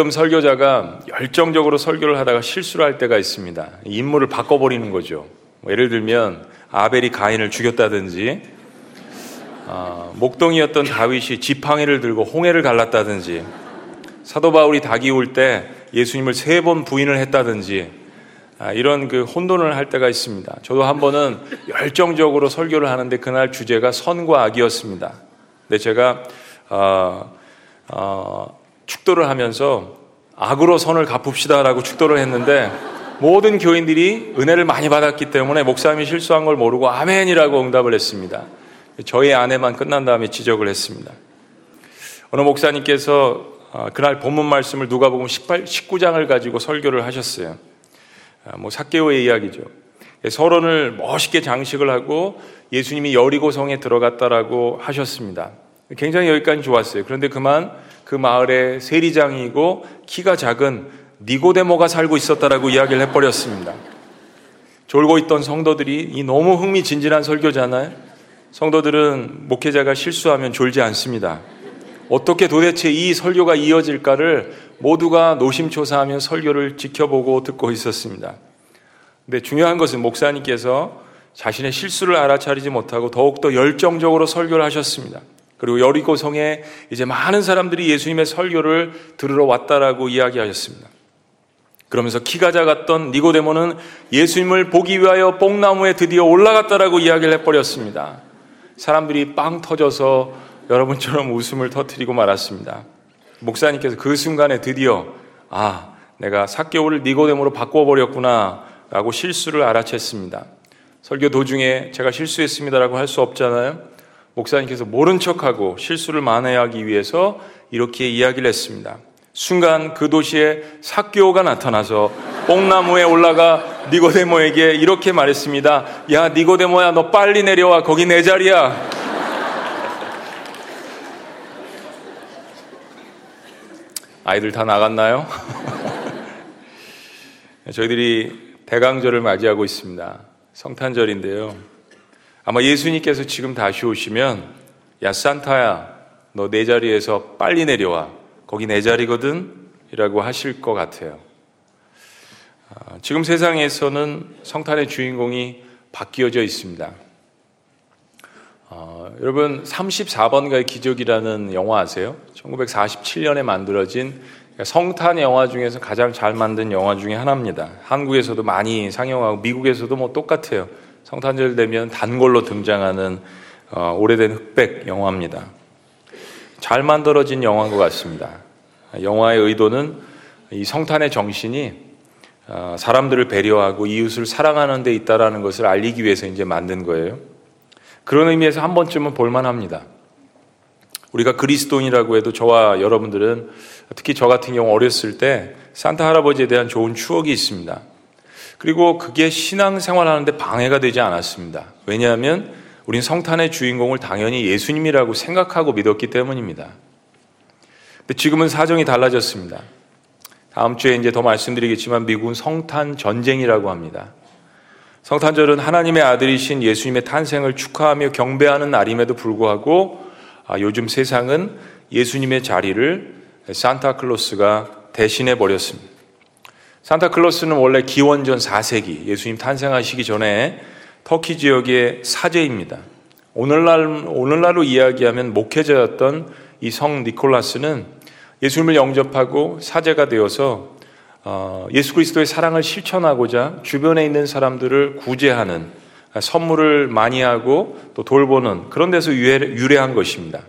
가끔 설교자가 열정적으로 설교를 하다가 실수를 할 때가 있습니다. 인물을 바꿔버리는 거죠. 뭐 예를 들면 아벨이 가인을 죽였다든지 어, 목동이었던 다윗이 지팡이를 들고 홍해를 갈랐다든지 사도 바울이 닭이 올 때 예수님을 세 번 부인을 했다든지 아, 이런 그 혼돈을 할 때가 있습니다. 저도 한 번은 열정적으로 설교를 하는데 그날 주제가 선과 악이었습니다. 근데 제가 어, 어, 축도를 하면서 악으로 선을 갚읍시다라고 축도를 했는데 모든 교인들이 은혜를 많이 받았기 때문에 목사님이 실수한 걸 모르고 아멘이라고 응답을 했습니다. 저희 아내만 끝난 다음에 지적을 했습니다. 어느 목사님께서 어, 그날 본문 말씀을 누가복음 18, 19장을 가지고 설교를 하셨어요. 아, 뭐 사개오의 이야기죠. 서론을 멋있게 장식을 하고 예수님이 여리고성에 들어갔다라고 하셨습니다. 굉장히 여기까지 좋았어요. 그런데 그만 그 마을에 세리장이고 키가 작은 니고데모가 살고 있었다라고 이야기를 해버렸습니다. 졸고 있던 성도들이 이 너무 흥미진진한 설교잖아요. 성도들은 목회자가 실수하면 졸지 않습니다. 어떻게 도대체 이 설교가 이어질까를 모두가 노심초사하며 설교를 지켜보고 듣고 있었습니다. 근데 중요한 것은 목사님께서 자신의 실수를 알아차리지 못하고 더욱더 열정적으로 설교를 하셨습니다. 그리고 여리고 성에 이제 많은 사람들이 예수님의 설교를 들으러 왔다라고 이야기하셨습니다. 그러면서 키가 작았던 니고데모는 예수님을 보기 위하여 뽕나무에 드디어 올라갔다라고 이야기를 해버렸습니다. 사람들이 빵 터져서 여러분처럼 웃음을 터뜨리고 말았습니다. 목사님께서 그 순간에 드디어 아 내가 사개월을 니고데모로 바꿔버렸구나 라고 실수를 알아챘습니다. 설교 도중에 제가 실수했습니다라고 할 수 없잖아요. 목사님께서 모른 척하고 실수를 만회하기 위해서 이렇게 이야기를 했습니다. 순간 그 도시에 사교가 나타나서 뽕나무에 올라가 니고데모에게 이렇게 말했습니다. 야, 니고데모야, 너 빨리 내려와. 거기 내 자리야. 아이들 다 나갔나요? 저희들이 대강절을 맞이하고 있습니다. 성탄절인데요. 아마 예수님께서 지금 다시 오시면 야 산타야 너 내 자리에서 빨리 내려와 거기 내 자리거든 이라고 하실 것 같아요. 아, 지금 세상에서는 성탄의 주인공이 바뀌어져 있습니다. 어, 여러분 34번가의 기적이라는 영화 아세요? 1947년에 만들어진 성탄 영화 중에서 가장 잘 만든 영화 중에 하나입니다. 한국에서도 많이 상영하고 미국에서도 뭐 똑같아요. 성탄절 되면 단골로 등장하는 어, 오래된 흑백 영화입니다. 잘 만들어진 영화인 것 같습니다. 영화의 의도는 이 성탄의 정신이 어, 사람들을 배려하고 이웃을 사랑하는 데 있다라는 것을 알리기 위해서 이제 만든 거예요. 그런 의미에서 한 번쯤은 볼만합니다. 우리가 그리스도인이라고 해도 저와 여러분들은 특히 저 같은 경우 어렸을 때 산타 할아버지에 대한 좋은 추억이 있습니다. 그리고 그게 신앙생활 하는데 방해가 되지 않았습니다. 왜냐하면 우린 성탄의 주인공을 당연히 예수님이라고 생각하고 믿었기 때문입니다. 근데 지금은 사정이 달라졌습니다. 다음 주에 이제 더 말씀드리겠지만 미국은 성탄 전쟁이라고 합니다. 성탄절은 하나님의 아들이신 예수님의 탄생을 축하하며 경배하는 날임에도 불구하고 아, 요즘 세상은 예수님의 자리를 산타클로스가 대신해 버렸습니다. 산타클로스는 원래 기원전 4세기 예수님 탄생하시기 전에 터키 지역의 사제입니다. 오늘날, 오늘날로 이야기하면 목회자였던 이 성 니콜라스는 예수님을 영접하고 사제가 되어서 어, 예수 그리스도의 사랑을 실천하고자 주변에 있는 사람들을 구제하는 선물을 많이 하고 또 돌보는 그런 데서 유래 한 것입니다.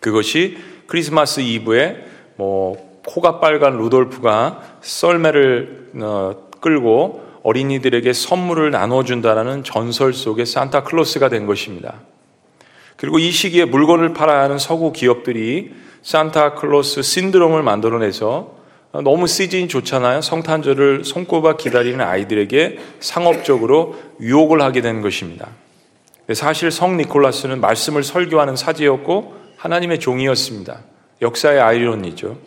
그것이 크리스마스 이브에 뭐 코가 빨간 루돌프가 썰매를 어, 끌고 어린이들에게 선물을 나눠준다라는 전설 속의 산타클로스가 된 것입니다. 그리고 이 시기에 물건을 팔아야 하는 서구 기업들이 산타클로스 신드롬을 만들어내서 너무 시즌이 좋잖아요. 성탄절을 손꼽아 기다리는 아이들에게 상업적으로 유혹을 하게 된 것입니다. 사실 성 니콜라스는 말씀을 설교하는 사제였고 하나님의 종이었습니다. 역사의 아이러니죠.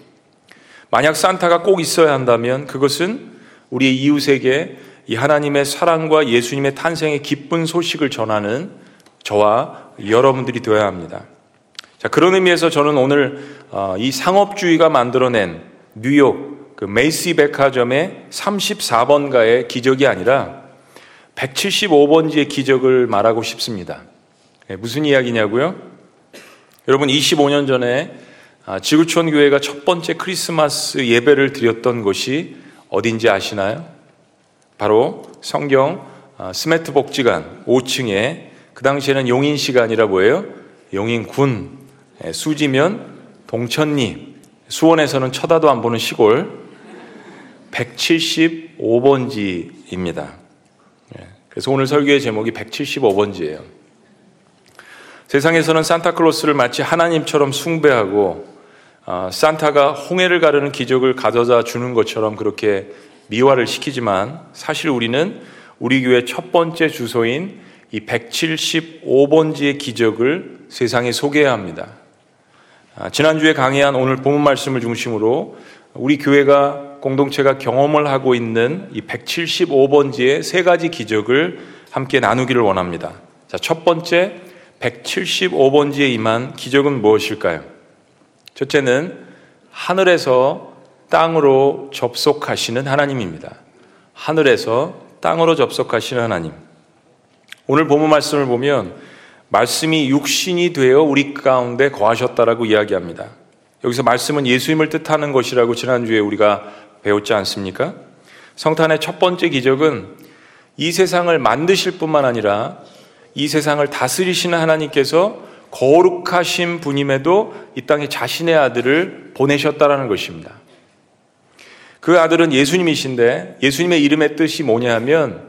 만약 산타가 꼭 있어야 한다면 그것은 우리 이웃에게 이 하나님의 사랑과 예수님의 탄생의 기쁜 소식을 전하는 저와 여러분들이 되어야 합니다. 자, 그런 의미에서 저는 오늘 어, 이 상업주의가 만들어낸 뉴욕 그 메이시 백화점의 34번가의 기적이 아니라 175번지의 기적을 말하고 싶습니다. 예, 무슨 이야기냐고요? 여러분 25년 전에 아, 지구촌 교회가 첫 번째 크리스마스 예배를 드렸던 곳이 어딘지 아시나요? 바로 성경 아, 스매트 복지관 5층에 그 당시에는 용인 시간이라 뭐예요? 용인군 예, 수지면 동천리 수원에서는 쳐다도 안 보는 시골 175번지입니다. 예, 그래서 오늘 설교의 제목이 175번지예요. 세상에서는 산타클로스를 마치 하나님처럼 숭배하고 어, 산타가 홍해를 가르는 기적을 가져다 주는 것처럼 그렇게 미화를 시키지만 사실 우리는 우리 교회 첫 번째 주소인 이 175번지의 기적을 세상에 소개해야 합니다. 아, 지난주에 강의한 오늘 본문 말씀을 중심으로 우리 교회가 공동체가 경험을 하고 있는 이 175번지의 세 가지 기적을 함께 나누기를 원합니다. 자, 첫 번째 175번지에 임한 기적은 무엇일까요? 첫째는 하늘에서 땅으로 접속하시는 하나님입니다. 하늘에서 땅으로 접속하시는 하나님. 오늘 본문 말씀을 보면 말씀이 육신이 되어 우리 가운데 거하셨다라고 이야기합니다. 여기서 말씀은 예수님을 뜻하는 것이라고 지난주에 우리가 배웠지 않습니까? 성탄의 첫 번째 기적은 이 세상을 만드실 뿐만 아니라 이 세상을 다스리시는 하나님께서 거룩하신 분임에도 이 땅에 자신의 아들을 보내셨다라는 것입니다. 그 아들은 예수님이신데 예수님의 이름의 뜻이 뭐냐 하면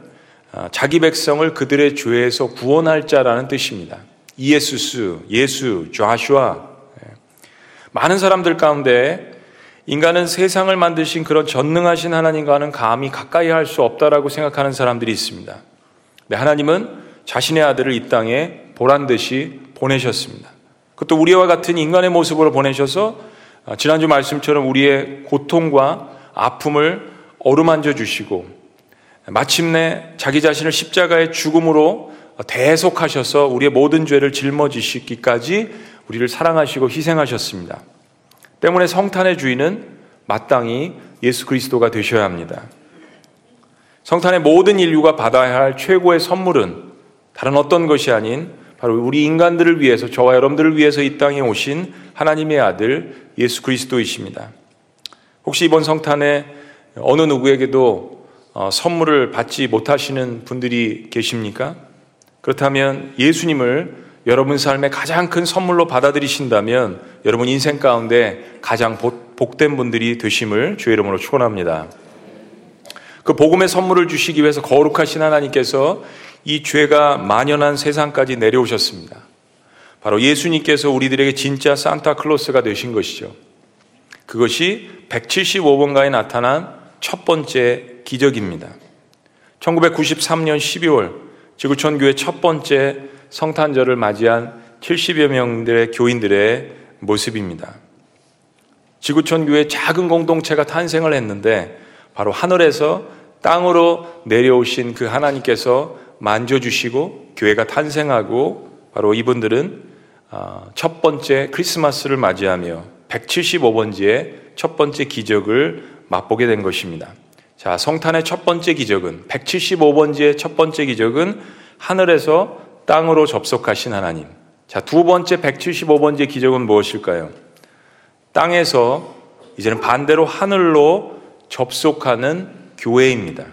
아, 자기 백성을 그들의 죄에서 구원할 자라는 뜻입니다. 이에수스, 예수, 좌슈아. 예. 많은 사람들 가운데 인간은 세상을 만드신 그런 전능하신 하나님과는 감히 가까이 할 수 없다라고 생각하는 사람들이 있습니다. 네, 하나님은 자신의 아들을 이 땅에 보란 듯이 보내셨습니다. 그것도 우리와 같은 인간의 모습으로 보내셔서 아, 지난주 말씀처럼 우리의 고통과 아픔을 어루만져 주시고 마침내 자기 자신을 십자가의 죽음으로 대속하셔서 우리의 모든 죄를 짊어지시기까지 우리를 사랑하시고 희생하셨습니다. 때문에 성탄의 주인은 마땅히 예수 그리스도가 되셔야 합니다. 성탄의 모든 인류가 받아야 할 최고의 선물은 다른 어떤 것이 아닌 바로 우리 인간들을 위해서 저와 여러분들을 위해서 이 땅에 오신 하나님의 아들 예수 그리스도이십니다. 혹시 이번 성탄에 어느 누구에게도 어, 선물을 받지 못하시는 분들이 계십니까? 그렇다면 예수님을 여러분 삶의 가장 큰 선물로 받아들이신다면 여러분 인생 가운데 가장 복된 분들이 되심을 주의 이름으로 축원합니다. 그 복음의 선물을 주시기 위해서 거룩하신 하나님께서 이 죄가 만연한 세상까지 내려오셨습니다. 바로 예수님께서 우리들에게 진짜 산타클로스가 되신 것이죠. 그것이 175번가에 나타난 첫 번째 기적입니다. 1993년 12월 지구촌 교회 첫 번째 성탄절을 맞이한 70여 명들의 교인들의 모습입니다. 지구촌 교회 작은 공동체가 탄생을 했는데 바로 하늘에서 땅으로 내려오신 그 하나님께서 만져주시고 교회가 탄생하고 바로 이분들은 아, 첫 번째 크리스마스를 맞이하며 175번지의 첫 번째 기적을 맛보게 된 것입니다. 자, 성탄의 첫 번째 기적은 175번지의 첫 번째 기적은 하늘에서 땅으로 접속하신 하나님. 자, 두 번째 175번지의 기적은 무엇일까요? 땅에서 이제는 반대로 하늘로 접속하는 교회입니다.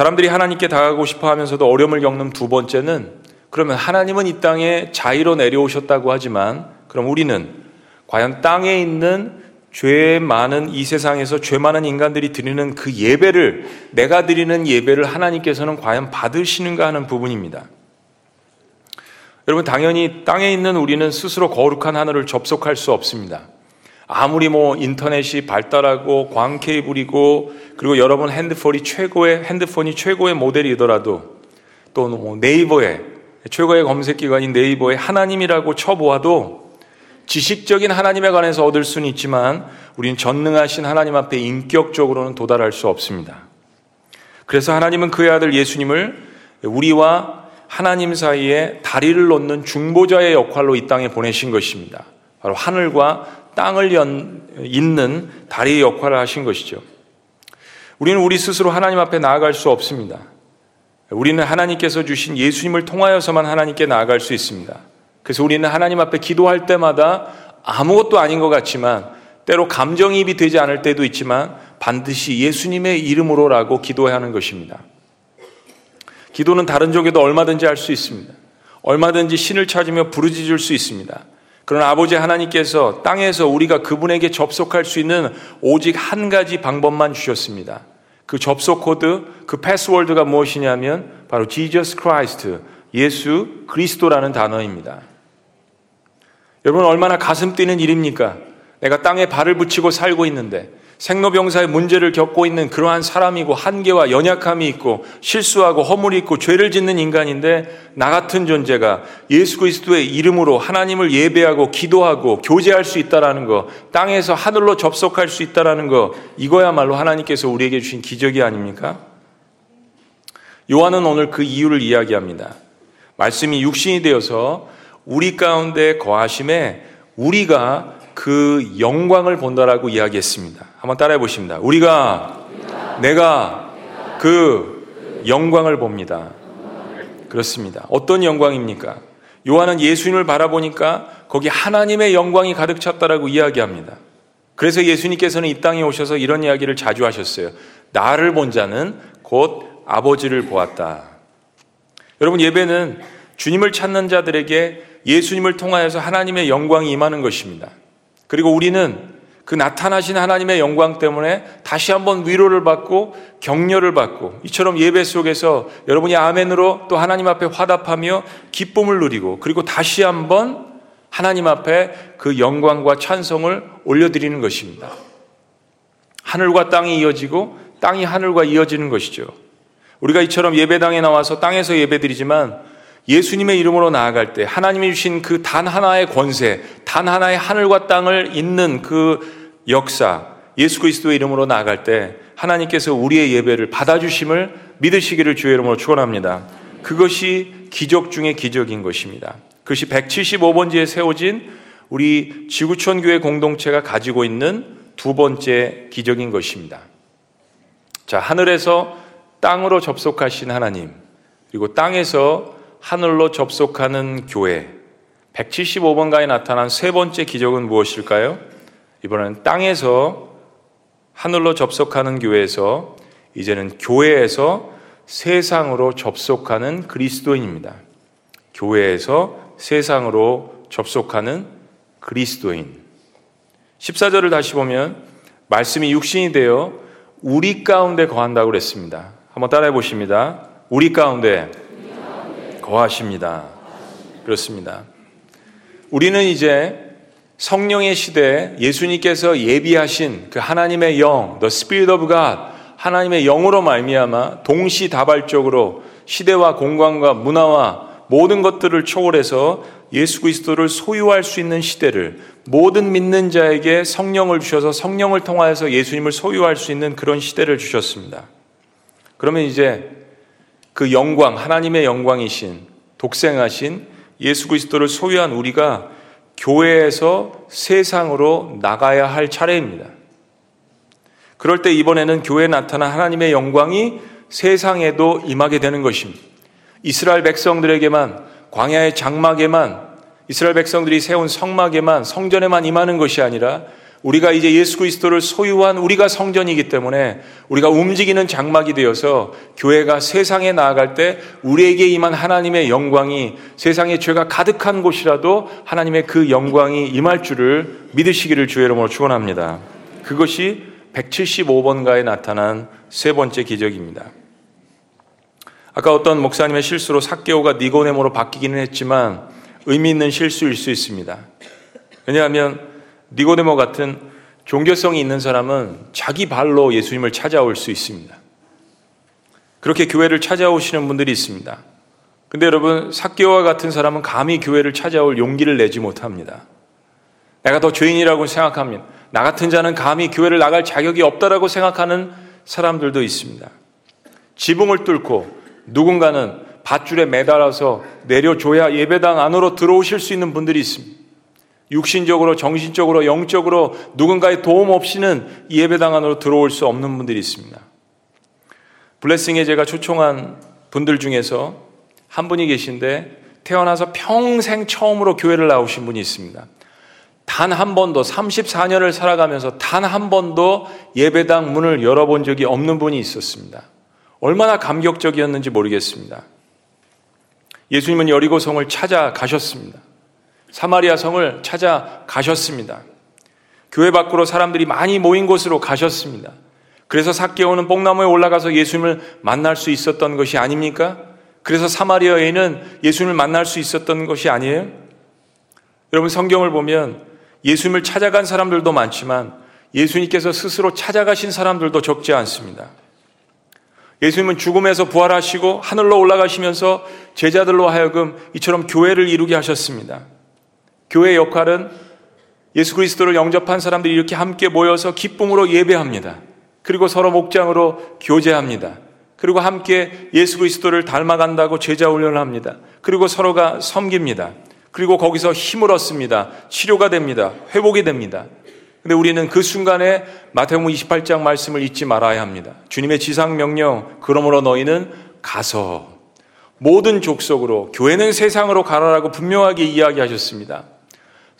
사람들이 하나님께 다가가고 싶어 하면서도 어려움을 겪는 두 번째는 그러면 하나님은 이 땅에 자의로 내려오셨다고 하지만 그럼 우리는 과연 땅에 있는 죄 많은 이 세상에서 죄 많은 인간들이 드리는 그 예배를 내가 드리는 예배를 하나님께서는 과연 받으시는가 하는 부분입니다. 여러분 당연히 땅에 있는 우리는 스스로 거룩한 하늘을 접속할 수 없습니다. 아무리 뭐 인터넷이 발달하고 광 케이블이고 그리고 여러분 핸드폰이 최고의 핸드폰이 최고의 모델이더라도 또 뭐 네이버에 최고의 검색 기관인 네이버에 하나님이라고 쳐보아도 지식적인 하나님에 관해서 얻을 수는 있지만 우리는 전능하신 하나님 앞에 인격적으로는 도달할 수 없습니다. 그래서 하나님은 그의 아들 예수님을 우리와 하나님 사이에 다리를 놓는 중보자의 역할로 이 땅에 보내신 것입니다. 바로 하늘과 땅을 연, 잇는 다리의 역할을 하신 것이죠. 우리는 우리 스스로 하나님 앞에 나아갈 수 없습니다. 우리는 하나님께서 주신 예수님을 통하여서만 하나님께 나아갈 수 있습니다. 그래서 우리는 하나님 앞에 기도할 때마다 아무것도 아닌 것 같지만 때로 감정이입이 되지 않을 때도 있지만 반드시 예수님의 이름으로라고 기도해야 하는 것입니다. 기도는 다른 종교도 얼마든지 할 수 있습니다. 얼마든지 신을 찾으며 부르짖을 수 있습니다. 그러나 아버지 하나님께서 땅에서 우리가 그분에게 접속할 수 있는 오직 한 가지 방법만 주셨습니다. 그 접속 코드, 그 패스워드가 무엇이냐면 바로 Jesus Christ, 예수 그리스도라는 단어입니다. 여러분 얼마나 가슴 뛰는 일입니까? 내가 땅에 발을 붙이고 살고 있는데 생로병사의 문제를 겪고 있는 그러한 사람이고 한계와 연약함이 있고 실수하고 허물이 있고 죄를 짓는 인간인데 나 같은 존재가 예수 그리스도의 이름으로 하나님을 예배하고 기도하고 교제할 수 있다라는 거, 땅에서 하늘로 접속할 수 있다라는 거, 이거야말로 하나님께서 우리에게 주신 기적이 아닙니까? 요한은 오늘 그 이유를 이야기합니다. 말씀이 육신이 되어서 우리 가운데 거하심에 우리가 그 영광을 본다라고 이야기했습니다. 한번 따라해 보십니다. 우리가 내가 그 영광을 봅니다. 그렇습니다. 어떤 영광입니까? 요한은 예수님을 바라보니까 거기 하나님의 영광이 가득 찼다라고 이야기합니다. 그래서 예수님께서는 이 땅에 오셔서 이런 이야기를 자주 하셨어요. 나를 본 자는 곧 아버지를 보았다. 여러분 예배는 주님을 찾는 자들에게 예수님을 통하여서 하나님의 영광이 임하는 것입니다. 그리고 우리는 그 나타나신 하나님의 영광 때문에 다시 한번 위로를 받고 격려를 받고 이처럼 예배 속에서 여러분이 아멘으로 또 하나님 앞에 화답하며 기쁨을 누리고 그리고 다시 한번 하나님 앞에 그 영광과 찬송을 올려드리는 것입니다. 하늘과 땅이 이어지고 땅이 하늘과 이어지는 것이죠. 우리가 이처럼 예배당에 나와서 땅에서 예배드리지만 예수님의 이름으로 나아갈 때 하나님이 주신 그 단 하나의 권세, 단 하나의 하늘과 땅을 잇는 그 역사, 예수 그리스도의 이름으로 나아갈 때 하나님께서 우리의 예배를 받아주심을 믿으시기를 주의 이름으로 축원합니다. 그것이 기적 중의 기적인 것입니다. 그것이 175번지에 세워진 우리 지구촌 교회 공동체가 가지고 있는 두 번째 기적인 것입니다. 자, 하늘에서 땅으로 접속하신 하나님, 그리고 땅에서 하늘로 접속하는 교회. 175번가에 나타난 세 번째 기적은 무엇일까요? 이번에는 땅에서 하늘로 접속하는 교회에서 이제는 교회에서 세상으로 접속하는 그리스도인입니다. 교회에서 세상으로 접속하는 그리스도인. 14절을 다시 보면 말씀이 육신이 되어 우리 가운데 거한다고 그랬습니다. 한번 따라해 보십니다. 우리 가운데 거하십니다. 그렇습니다. 우리는 이제 성령의 시대에 예수님께서 예비하신 그 하나님의 영, the Spirit of God, 하나님의 영으로 말미암아 동시다발적으로 시대와 공간과 문화와 모든 것들을 초월해서 예수 그리스도를 소유할 수 있는 시대를 모든 믿는 자에게 성령을 주셔서 성령을 통하여서 예수님을 소유할 수 있는 그런 시대를 주셨습니다. 그러면 이제 그 영광, 하나님의 영광이신 독생하신 예수 그리스도를 소유한 우리가 교회에서 세상으로 나가야 할 차례입니다. 그럴 때 이번에는 교회에 나타난 하나님의 영광이 세상에도 임하게 되는 것입니다. 이스라엘 백성들에게만 광야의 장막에만 이스라엘 백성들이 세운 성막에만 성전에만 임하는 것이 아니라 우리가 이제 예수 그리스도를 소유한 우리가 성전이기 때문에 우리가 움직이는 장막이 되어서 교회가 세상에 나아갈 때 우리에게 임한 하나님의 영광이 세상에 죄가 가득한 곳이라도 하나님의 그 영광이 임할 줄을 믿으시기를 주의 이름으로 축원합니다. 그것이 175번가에 나타난 세 번째 기적입니다. 아까 어떤 목사님의 실수로 사개오가 니고네모로 바뀌기는 했지만 의미 있는 실수일 수 있습니다. 왜냐하면 니고데모 같은 종교성이 있는 사람은 자기 발로 예수님을 찾아올 수 있습니다. 그렇게 교회를 찾아오시는 분들이 있습니다. 근데 여러분, 사개와 같은 사람은 감히 교회를 찾아올 용기를 내지 못합니다. 내가 더 죄인이라고 생각하면, 나 같은 자는 감히 교회를 나갈 자격이 없다라고 생각하는 사람들도 있습니다. 지붕을 뚫고 누군가는 밧줄에 매달아서 내려줘야 예배당 안으로 들어오실 수 있는 분들이 있습니다. 육신적으로, 정신적으로, 영적으로 누군가의 도움 없이는 예배당 안으로 들어올 수 없는 분들이 있습니다. 블레싱에 제가 초청한 분들 중에서 한 분이 계신데 태어나서 평생 처음으로 교회를 나오신 분이 있습니다. 단 한 번도 34년을 살아가면서 단 한 번도 예배당 문을 열어본 적이 없는 분이 있었습니다. 얼마나 감격적이었는지 모르겠습니다. 예수님은 여리고성을 찾아가셨습니다. 사마리아 성을 찾아가셨습니다. 교회 밖으로 사람들이 많이 모인 곳으로 가셨습니다. 그래서 사개오는 뽕나무에 올라가서 예수님을 만날 수 있었던 것이 아닙니까? 그래서 사마리아에는 예수님을 만날 수 있었던 것이 아니에요? 여러분 성경을 보면 예수님을 찾아간 사람들도 많지만 예수님께서 스스로 찾아가신 사람들도 적지 않습니다. 예수님은 죽음에서 부활하시고 하늘로 올라가시면서 제자들로 하여금 이처럼 교회를 이루게 하셨습니다. 교회의 역할은 예수 그리스도를 영접한 사람들이 이렇게 함께 모여서 기쁨으로 예배합니다. 그리고 서로 목장으로 교제합니다. 그리고 함께 예수 그리스도를 닮아간다고 제자 훈련을 합니다. 그리고 서로가 섬깁니다. 그리고 거기서 힘을 얻습니다. 치료가 됩니다. 회복이 됩니다. 근데 우리는 그 순간에 마태복음 28장 말씀을 잊지 말아야 합니다. 주님의 지상 명령, 그러므로 너희는 가서 모든 족속으로 교회는 세상으로 가라라고 분명하게 이야기하셨습니다.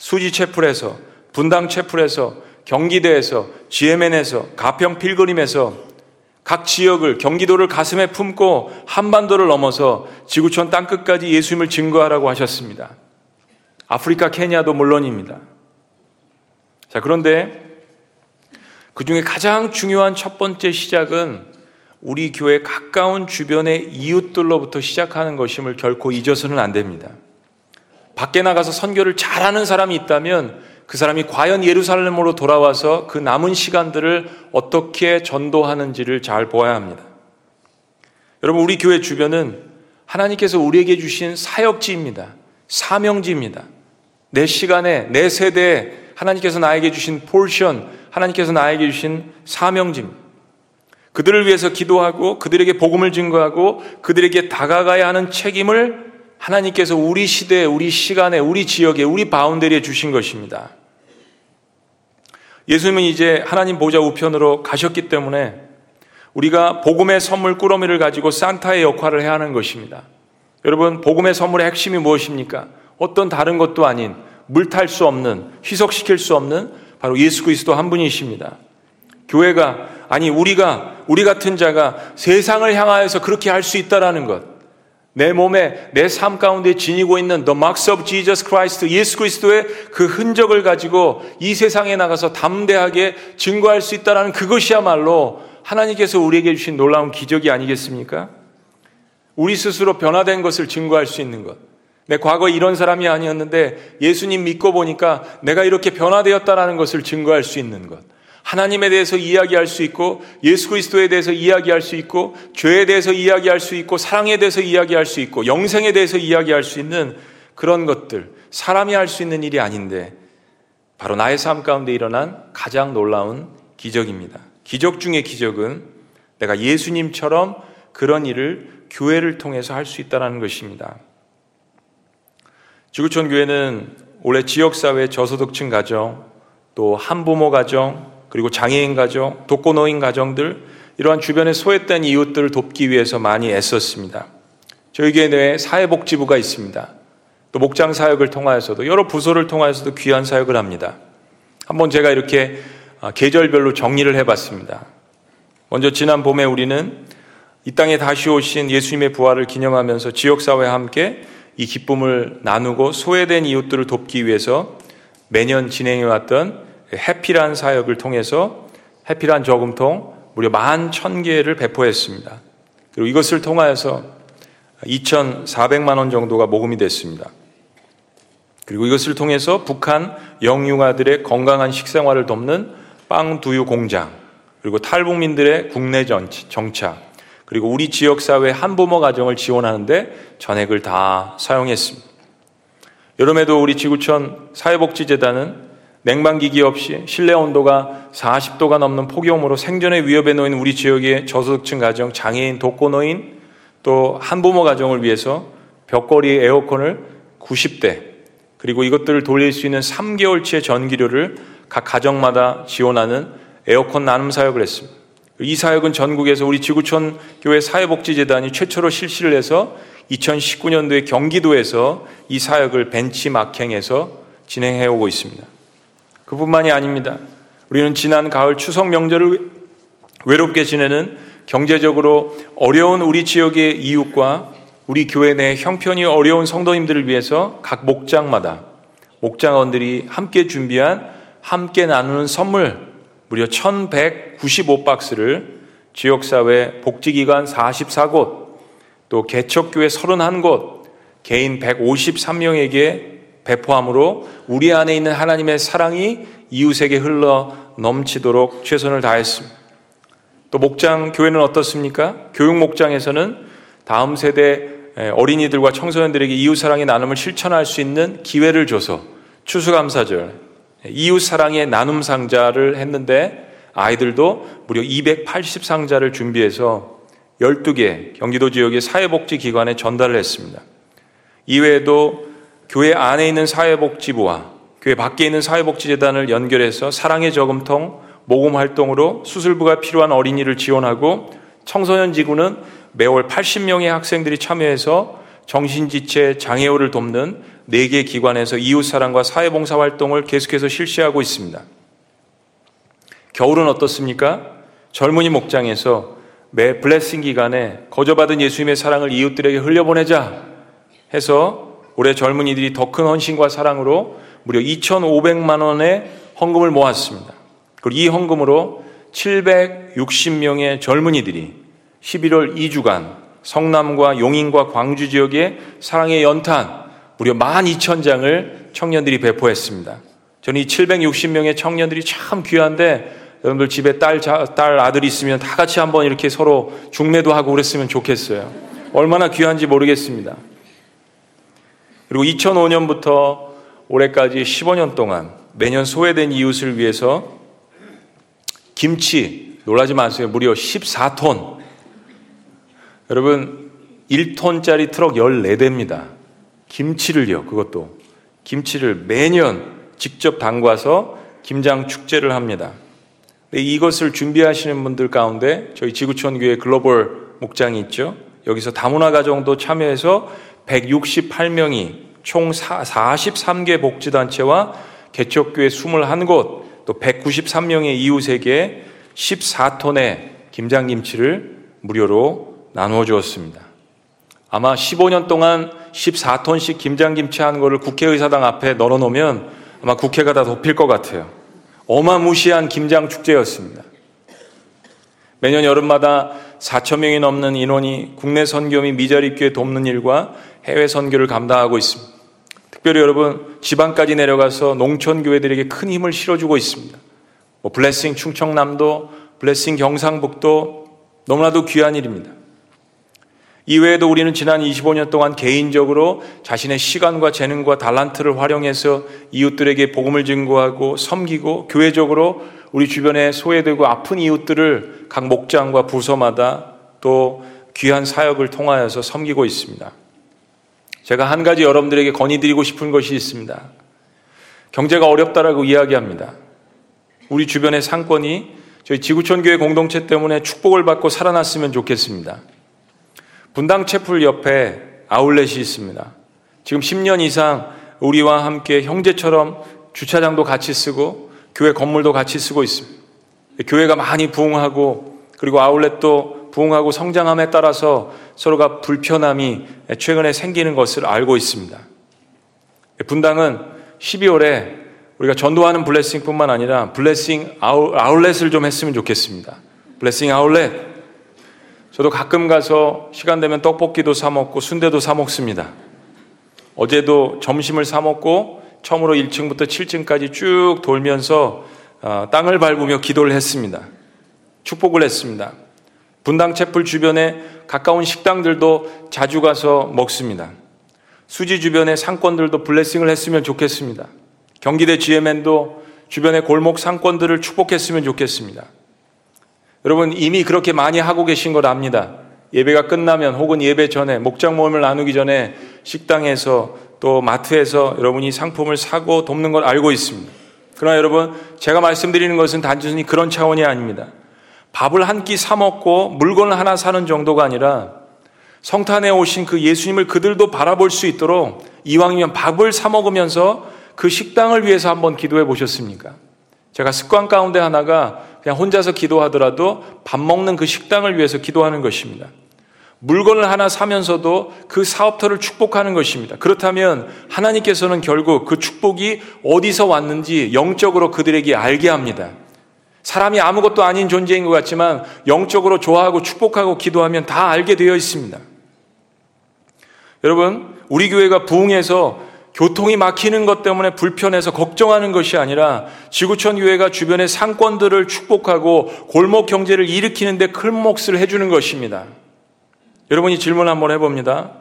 수지 채플에서 분당 채플에서 경기대에서 GMN에서 가평 필그림에서 각 지역을 경기도를 가슴에 품고 한반도를 넘어서 지구촌 땅끝까지 예수님을 증거하라고 하셨습니다. 아프리카 케냐도 물론입니다. 자, 그런데 그 중에 가장 중요한 첫 번째 시작은 우리 교회 가까운 주변의 이웃들로부터 시작하는 것임을 결코 잊어서는 안 됩니다. 밖에 나가서 선교를 잘하는 사람이 있다면 그 사람이 과연 예루살렘으로 돌아와서 그 남은 시간들을 어떻게 전도하는지를 잘 보아야 합니다. 여러분, 우리 교회 주변은 하나님께서 우리에게 주신 사역지입니다. 사명지입니다. 내 시간에, 내 세대에 하나님께서 나에게 주신 폴션, 하나님께서 나에게 주신 사명지입니다. 그들을 위해서 기도하고 그들에게 복음을 증거하고 그들에게 다가가야 하는 책임을 하나님께서 우리 시대에, 우리 시간에, 우리 지역에, 우리 바운더리에 주신 것입니다. 예수님은 이제 하나님 보좌 우편으로 가셨기 때문에 우리가 복음의 선물 꾸러미를 가지고 산타의 역할을 해야 하는 것입니다. 여러분, 복음의 선물의 핵심이 무엇입니까? 어떤 다른 것도 아닌 물탈 수 없는, 희석시킬 수 없는 바로 예수 그리스도 한 분이십니다. 교회가, 아니, 우리가, 우리 같은 자가 세상을 향하여서 그렇게 할 수 있다라는 것. 내 몸에 내 삶 가운데 지니고 있는 The Marks of Jesus Christ 예수 그리스도의 그 흔적을 가지고 이 세상에 나가서 담대하게 증거할 수 있다라는 그것이야말로 하나님께서 우리에게 주신 놀라운 기적이 아니겠습니까? 우리 스스로 변화된 것을 증거할 수 있는 것. 내 과거에 이런 사람이 아니었는데 예수님 믿고 보니까 내가 이렇게 변화되었다라는 것을 증거할 수 있는 것. 하나님에 대해서 이야기할 수 있고 예수 그리스도에 대해서 이야기할 수 있고 죄에 대해서 이야기할 수 있고 사랑에 대해서 이야기할 수 있고 영생에 대해서 이야기할 수 있는 그런 것들 사람이 할 수 있는 일이 아닌데 바로 나의 삶 가운데 일어난 가장 놀라운 기적입니다. 기적 중의 기적은 내가 예수님처럼 그런 일을 교회를 통해서 할 수 있다는 것입니다. 지구촌 교회는 올해 지역사회 저소득층 가정, 또 한부모 가정, 그리고 장애인 가정, 독거노인 가정들 이러한 주변에 소외된 이웃들을 돕기 위해서 많이 애썼습니다. 저희 교회 내에 사회복지부가 있습니다. 또 목장 사역을 통하여서도 여러 부서를 통하여서도 귀한 사역을 합니다. 한번 제가 이렇게 아, 계절별로 정리를 해봤습니다. 먼저 지난 봄에 우리는 이 땅에 다시 오신 예수님의 부활을 기념하면서 지역사회와 함께 이 기쁨을 나누고 소외된 이웃들을 돕기 위해서 매년 진행해왔던 해피란 사역을 통해서 해피란 저금통 무려 만 천 개를 배포했습니다. 그리고 이것을 통하여서 2,400만 원 정도가 모금이 됐습니다. 그리고 이것을 통해서 북한 영유아들의 건강한 식생활을 돕는 빵 두유 공장, 그리고 탈북민들의 국내 정착, 그리고 우리 지역사회 한부모 가정을 지원하는데 전액을 다 사용했습니다. 여름에도 우리 지구촌 사회복지재단은 냉방기기 없이 실내 온도가 40도가 넘는 폭염으로 생존의 위협에 놓인 우리 지역의 저소득층 가정, 장애인, 독거노인, 또 한부모 가정을 위해서 벽걸이 에어컨을 90대, 그리고 이것들을 돌릴 수 있는 3개월치의 전기료를 각 가정마다 지원하는 에어컨 나눔 사역을 했습니다. 이 사역은 전국에서 우리 지구촌 교회 사회복지재단이 최초로 실시를 해서 2019년도에 경기도에서 이 사역을 벤치마킹해서 진행해 오고 있습니다. 그뿐만이 아닙니다. 우리는 지난 가을 추석 명절을 외롭게 지내는 경제적으로 어려운 우리 지역의 이웃과 우리 교회 내 형편이 어려운 성도님들을 위해서 각 목장마다 목장원들이 함께 준비한 함께 나누는 선물 무려 1195박스를 지역사회 복지기관 44곳 또 개척교회 31곳 개인 153명에게 배포함으로 우리 안에 있는 하나님의 사랑이 이웃에게 흘러 넘치도록 최선을 다했습니다. 또 목장 교회는 어떻습니까? 교육 목장에서는 다음 세대 어린이들과 청소년들에게 이웃 사랑의 나눔을 실천할 수 있는 기회를 줘서 추수감사절 이웃 사랑의 나눔 상자를 했는데 아이들도 무려 280 상자를 준비해서 12개 경기도 지역의 사회복지기관에 전달을 했습니다. 이외에도 교회 안에 있는 사회복지부와 교회 밖에 있는 사회복지재단을 연결해서 사랑의 저금통 모금 활동으로 수술부가 필요한 어린이를 지원하고 청소년 지구는 매월 80명의 학생들이 참여해서 정신지체 장애우를 돕는 4개 기관에서 이웃사랑과 사회봉사 활동을 계속해서 실시하고 있습니다. 겨울은 어떻습니까? 젊은이 목장에서 매 블레싱 기간에 거저받은 예수님의 사랑을 이웃들에게 흘려보내자 해서 올해 젊은이들이 더 큰 헌신과 사랑으로 무려 2,500만 원의 헌금을 모았습니다. 그리고 이 헌금으로 760명의 젊은이들이 11월 2주간 성남과 용인과 광주 지역의 사랑의 연탄 무려 12,000장을 청년들이 배포했습니다. 저는 이 760명의 청년들이 참 귀한데 여러분들 집에 딸, 딸 아들 있으면 다 같이 한번 이렇게 서로 중매도 하고 그랬으면 좋겠어요. 얼마나 귀한지 모르겠습니다. 그리고 2005년부터 올해까지 15년 동안 매년 소외된 이웃을 위해서 김치, 놀라지 마세요. 무려 14톤. 여러분, 1톤짜리 트럭 14대입니다. 김치를요, 그것도. 김치를 매년 직접 담가서 김장 축제를 합니다. 이것을 준비하시는 분들 가운데 저희 지구촌 교회 글로벌 목장이 있죠. 여기서 다문화 가정도 참여해서 168명이 총 43개 복지단체와 개척교회 21곳 또 193명의 이웃에게 14톤의 김장김치를 무료로 나누어 주었습니다. 아마 15년 동안 14톤씩 김장김치 한 거를 국회의사당 앞에 널어 놓으면 아마 국회가 다 덮일 것 같아요. 어마무시한 김장 축제였습니다. 매년 여름마다 4천 명이 넘는 인원이 국내 선교 및 미자립교회 돕는 일과 해외 선교를 감당하고 있습니다. 특별히 여러분 지방까지 내려가서 농촌 교회들에게 큰 힘을 실어주고 있습니다. 뭐 블레싱 충청남도, 블레싱 경상북도 너무나도 귀한 일입니다. 이외에도 우리는 지난 25년 동안 개인적으로 자신의 시간과 재능과 달란트를 활용해서 이웃들에게 복음을 증거하고 섬기고 교회적으로 우리 주변에 소외되고 아픈 이웃들을 각 목장과 부서마다 또 귀한 사역을 통하여서 섬기고 있습니다. 제가 한 가지 여러분들에게 건의드리고 싶은 것이 있습니다. 경제가 어렵다라고 이야기합니다. 우리 주변의 상권이 저희 지구촌 교회 공동체 때문에 축복을 받고 살아났으면 좋겠습니다. 분당 채플 옆에 아울렛이 있습니다. 지금 10년 이상 우리와 함께 형제처럼 주차장도 같이 쓰고 교회 건물도 같이 쓰고 있습니다. 교회가 많이 부흥하고 그리고 아울렛도 부흥하고 성장함에 따라서 서로가 불편함이 최근에 생기는 것을 알고 있습니다. 분당은 12월에 우리가 전도하는 블레싱뿐만 아니라 블레싱 아울렛을 좀 했으면 좋겠습니다. 블레싱 아울렛. 저도 가끔 가서 시간 되면 떡볶이도 사 먹고 순대도 사 먹습니다. 어제도 점심을 사 먹고 처음으로 1층부터 7층까지 쭉 돌면서 어, 땅을 밟으며 기도를 했습니다. 축복을 했습니다. 분당 채플 주변에 가까운 식당들도 자주 가서 먹습니다. 수지 주변의 상권들도 블레싱을 했으면 좋겠습니다. 경기대 GMN도 주변의 골목 상권들을 축복했으면 좋겠습니다. 여러분 이미 그렇게 많이 하고 계신 걸 압니다. 예배가 끝나면 혹은 예배 전에 목장 모임을 나누기 전에 식당에서 또 마트에서 여러분이 상품을 사고 돕는 걸 알고 있습니다. 그러나 여러분, 제가 말씀드리는 것은 단순히 그런 차원이 아닙니다. 밥을 한 끼 사 먹고 물건을 하나 사는 정도가 아니라 성탄에 오신 그 예수님을 그들도 바라볼 수 있도록 이왕이면 밥을 사 먹으면서 그 식당을 위해서 한번 기도해 보셨습니까? 제가 습관 가운데 하나가 그냥 혼자서 기도하더라도 밥 먹는 그 식당을 위해서 기도하는 것입니다. 물건을 하나 사면서도 그 사업터를 축복하는 것입니다. 그렇다면 하나님께서는 결국 그 축복이 어디서 왔는지 영적으로 그들에게 알게 합니다. 사람이 아무것도 아닌 존재인 것 같지만 영적으로 좋아하고 축복하고 기도하면 다 알게 되어 있습니다. 여러분, 우리 교회가 부흥해서 교통이 막히는 것 때문에 불편해서 걱정하는 것이 아니라 지구촌 교회가 주변의 상권들을 축복하고 골목 경제를 일으키는데 큰 몫을 해주는 것입니다. 여러분이 질문 한번 해봅니다.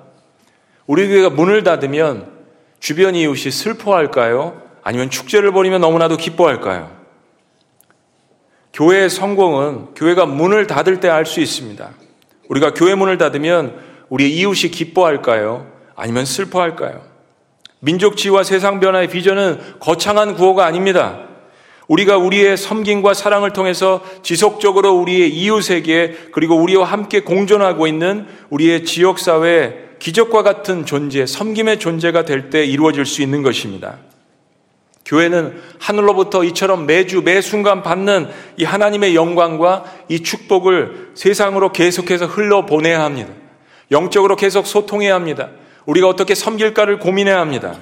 우리 교회가 문을 닫으면 주변 이웃이 슬퍼할까요? 아니면 축제를 벌이면 너무나도 기뻐할까요? 교회의 성공은 교회가 문을 닫을 때 알 수 있습니다. 우리가 교회 문을 닫으면 우리 이웃이 기뻐할까요? 아니면 슬퍼할까요? 민족 지와 세상 변화의 비전은 거창한 구호가 아닙니다. 우리가 우리의 섬김과 사랑을 통해서 지속적으로 우리의 이웃에게 그리고 우리와 함께 공존하고 있는 우리의 지역사회 기적과 같은 존재, 섬김의 존재가 될 때 이루어질 수 있는 것입니다. 교회는 하늘로부터 이처럼 매주 매 순간 받는 이 하나님의 영광과 이 축복을 세상으로 계속해서 흘러 보내야 합니다. 영적으로 계속 소통해야 합니다. 우리가 어떻게 섬길까를 고민해야 합니다.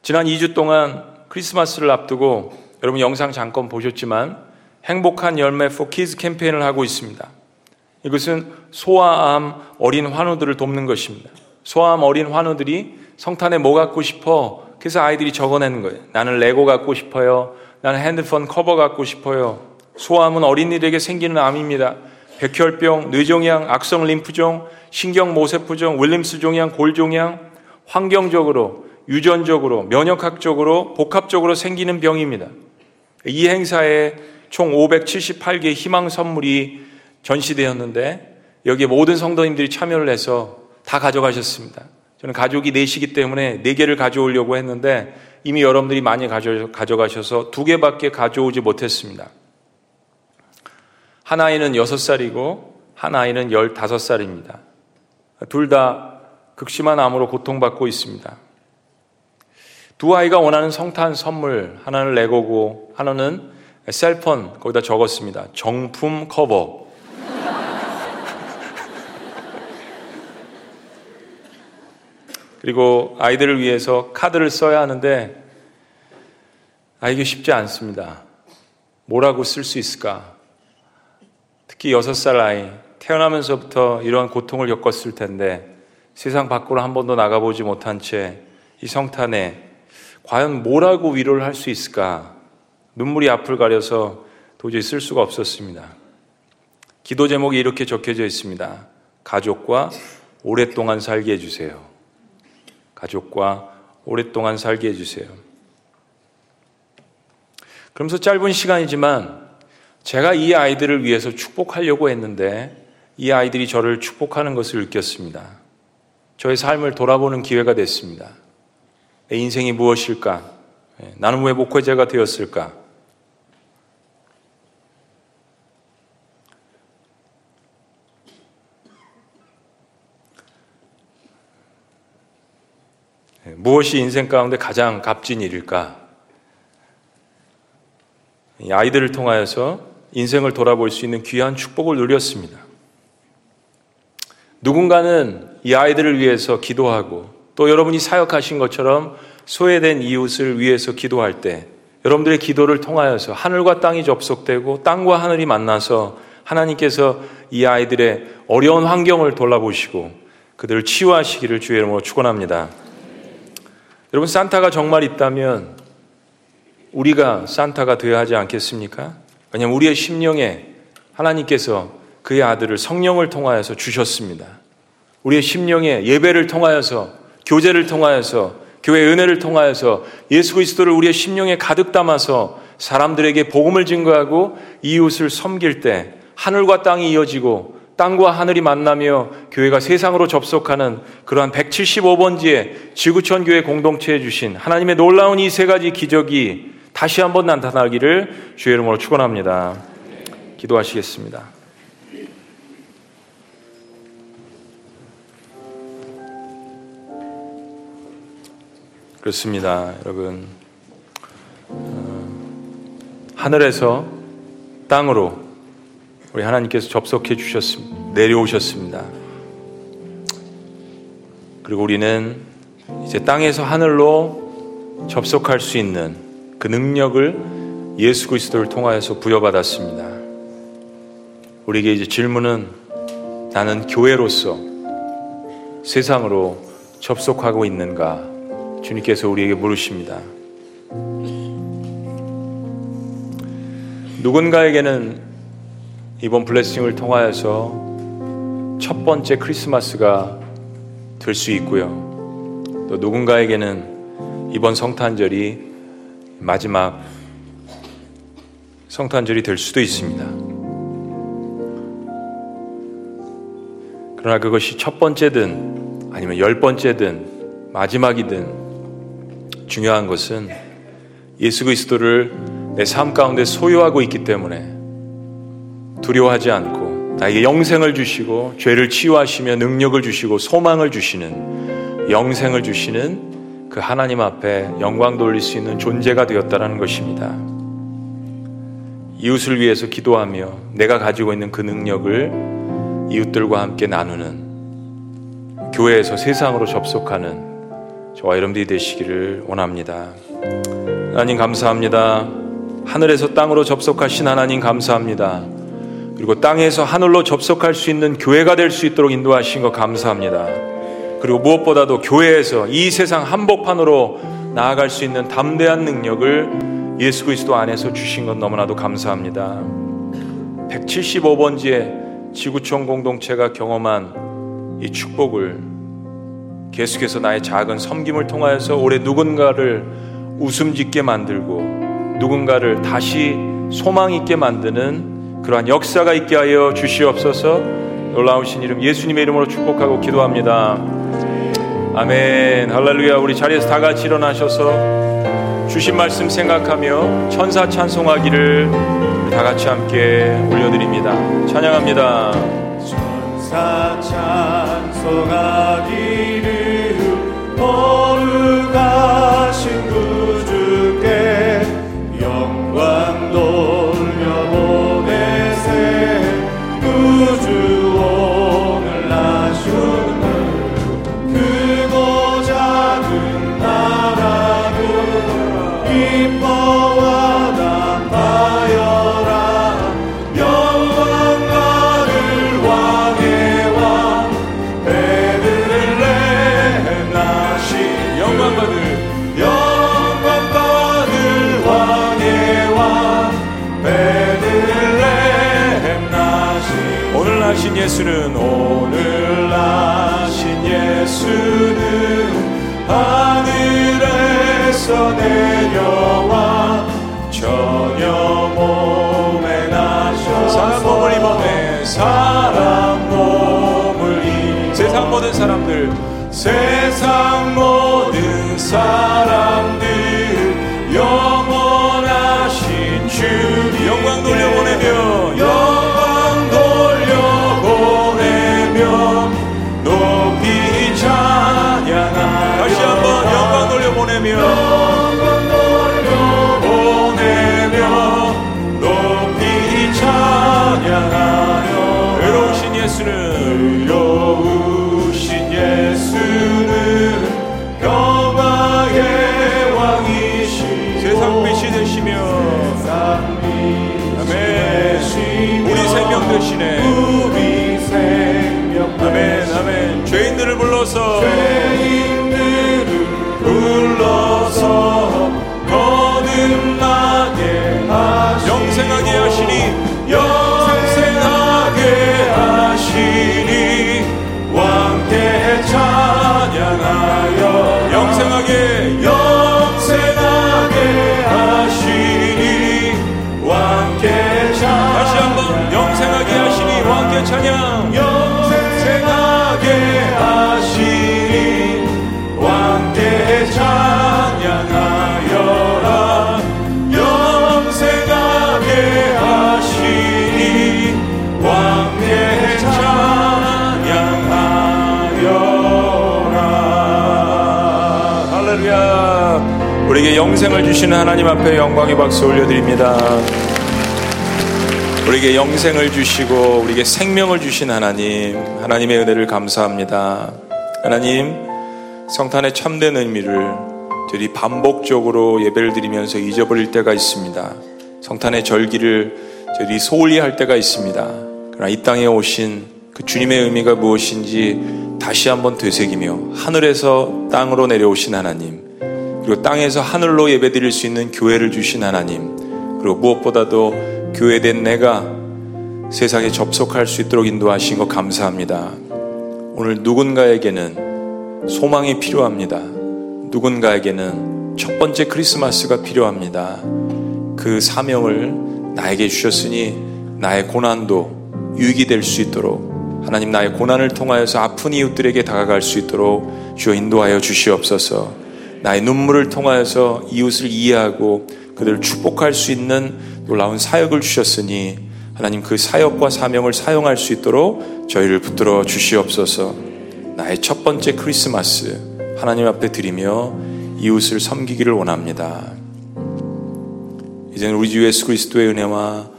지난 2주 동안 크리스마스를 앞두고 여러분 영상 잠깐 보셨지만 행복한 열매 for kids 캠페인을 하고 있습니다. 이것은 소아암 어린 환우들을 돕는 것입니다. 소아암 어린 환우들이 성탄에 뭐 갖고 싶어 그래서 아이들이 적어내는 거예요. 나는 레고 갖고 싶어요. 나는 핸드폰 커버 갖고 싶어요. 소아암은 어린이들에게 생기는 암입니다. 백혈병, 뇌종양, 악성 림프종, 신경 모세포종, 윌름스 종양, 골종양, 환경적으로, 유전적으로, 면역학적으로, 복합적으로 생기는 병입니다. 이 행사에 총 578개 희망 선물이 전시되었는데 여기에 모든 성도님들이 참여를 해서 다 가져가셨습니다. 저는 가족이 넷이기 때문에 네 개를 가져오려고 했는데 이미 여러분들이 많이 가져, 가져가셔서 두 개밖에 가져오지 못했습니다. 한 아이는 여섯 살이고 한 아이는 열다섯 살입니다. 둘 다 극심한 암으로 고통받고 있습니다. 두 아이가 원하는 성탄 선물 하나는 레고고 하나는 셀폰 거기다 적었습니다. 정품 커버. 그리고 아이들을 위해서 카드를 써야 하는데 아 이게 쉽지 않습니다. 뭐라고 쓸 수 있을까? 특히 여섯 살 아이 태어나면서부터 이러한 고통을 겪었을 텐데 세상 밖으로 한 번도 나가보지 못한 채 이 성탄에 과연 뭐라고 위로를 할 수 있을까? 눈물이 앞을 가려서 도저히 쓸 수가 없었습니다. 기도 제목이 이렇게 적혀져 있습니다. 가족과 오랫동안 살게 해주세요. 가족과 오랫동안 살게 해주세요. 그러면서 짧은 시간이지만 제가 이 아이들을 위해서 축복하려고 했는데 이 아이들이 저를 축복하는 것을 느꼈습니다. 저의 삶을 돌아보는 기회가 됐습니다. 내 인생이 무엇일까? 예, 나는 왜 목회자가 되었을까? 무엇이 인생 가운데 가장 값진 일일까? 아이들을 통하여서 인생을 돌아볼 수 있는 귀한 축복을 누렸습니다. 누군가는 이 아이들을 위해서 기도하고 또 여러분이 사역하신 것처럼 소외된 이웃을 위해서 기도할 때 여러분들의 기도를 통하여서 하늘과 땅이 접속되고 땅과 하늘이 만나서 하나님께서 이 아이들의 어려운 환경을 돌아보시고 그들을 치유하시기를 주의 이름으로 축원합니다. 여러분 산타가 정말 있다면 우리가 산타가 되어야 하지 않겠습니까? 왜냐하면 우리의 심령에 하나님께서 그의 아들을 성령을 통하여서 주셨습니다. 우리의 심령에 예배를 통하여서 교제를 통하여서 교회 은혜를 통하여서 예수 그리스도를 우리의 심령에 가득 담아서 사람들에게 복음을 증거하고 이웃을 섬길 때 하늘과 땅이 이어지고 땅과 하늘이 만나며 교회가 세상으로 접속하는 그러한 175번지의 지구촌 교회 공동체에 주신 하나님의 놀라운 이 세 가지 기적이 다시 한번 나타나기를 주의 이름으로 축원합니다. 기도하시겠습니다. 그렇습니다, 여러분. 어, 하늘에서 땅으로 우리 하나님께서 접속해 주셨습니다. 내려오셨습니다. 그리고 우리는 이제 땅에서 하늘로 접속할 수 있는 그 능력을 예수 그리스도를 통하여서 부여받았습니다. 우리에게 이제 질문은 나는 교회로서 세상으로 접속하고 있는가? 주님께서 우리에게 물으십니다. 누군가에게는 이번 블레싱을 통하여서 첫 번째 크리스마스가 될 수 있고요. 또 누군가에게는 이번 성탄절이 마지막 성탄절이 될 수도 있습니다. 그러나 그것이 첫 번째든 아니면 열 번째든 마지막이든 중요한 것은 예수 그리스도를 내 삶 가운데 소유하고 있기 때문에 두려워하지 않고 나에게 영생을 주시고 죄를 치유하시며 능력을 주시고 소망을 주시는 영생을 주시는 그 하나님 앞에 영광 돌릴 수 있는 존재가 되었다라는 것입니다. 이웃을 위해서 기도하며 내가 가지고 있는 그 능력을 이웃들과 함께 나누는 교회에서 세상으로 접속하는 저와 여러분들이 되시기를 원합니다. 하나님 감사합니다. 하늘에서 땅으로 접속하신 하나님 감사합니다. 그리고 땅에서 하늘로 접속할 수 있는 교회가 될 수 있도록 인도하신 것 감사합니다. 그리고 무엇보다도 교회에서 이 세상 한복판으로 나아갈 수 있는 담대한 능력을 예수 그리스도 안에서 주신 것 너무나도 감사합니다. 175번지의 지구촌 공동체가 경험한 이 축복을 계속해서 나의 작은 섬김을 통하여서 올해 누군가를 웃음 짓게 만들고 누군가를 다시 소망 있게 만드는 그러한 역사가 있게 하여 주시옵소서 놀라우신 이름 예수님의 이름으로 축복하고 기도합니다. 아멘. 할렐루야. 우리 자리에서 다 같이 일어나셔서 주신 말씀 생각하며 천사 찬송하기를 다 같이 함께 올려드립니다. 찬양합니다. 천사 찬송하기를 거룩하신 구 하늘에서 내려와 저녁 몸에 나셔서 사람 몸을 입어내. 사람 몸을 입어 세상 모든 사람들. 세상 모든 사람 영생하게 하시니 왕께 찬양하 영생을 주시는 하나님 앞에 영광의 박수 올려드립니다. 우리에게 영생을 주시고 우리에게 생명을 주신 하나님, 하나님의 은혜를 감사합니다. 하나님, 성탄의 참된 의미를 저희 반복적으로 예배를 드리면서 잊어버릴 때가 있습니다. 성탄의 절기를 저희 소홀히 할 때가 있습니다. 그러나 이 땅에 오신 그 주님의 의미가 무엇인지 다시 한번 되새기며 하늘에서 땅으로 내려오신 하나님, 그리고 땅에서 하늘로 예배드릴 수 있는 교회를 주신 하나님, 그리고 무엇보다도 교회된 내가 세상에 접속할 수 있도록 인도하신 것 감사합니다. 오늘 누군가에게는 소망이 필요합니다. 누군가에게는 첫 번째 크리스마스가 필요합니다. 그 사명을 나에게 주셨으니 나의 고난도 유익이 될 수 있도록 하나님 나의 고난을 통하여서 아픈 이웃들에게 다가갈 수 있도록 주여 인도하여 주시옵소서. 나의 눈물을 통하여서 이웃을 이해하고 그들을 축복할 수 있는 놀라운 사역을 주셨으니 하나님 그 사역과 사명을 사용할 수 있도록 저희를 붙들어 주시옵소서. 나의 첫 번째 크리스마스 하나님 앞에 드리며 이웃을 섬기기를 원합니다. 이제는 우리 주 예수 그리스도의 은혜와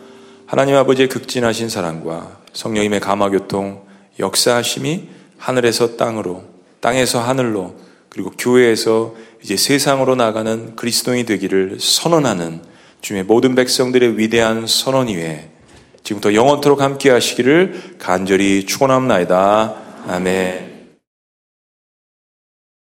하나님 아버지의 극진하신 사랑과 성령님의 감화교통 역사하심이 하늘에서 땅으로 땅에서 하늘로 그리고 교회에서 이제 세상으로 나가는 그리스도인이 되기를 선언하는 주의 모든 백성들의 위대한 선언 이외에 지금부터 영원토록 함께 하시기를 간절히 축원합니다. 아멘.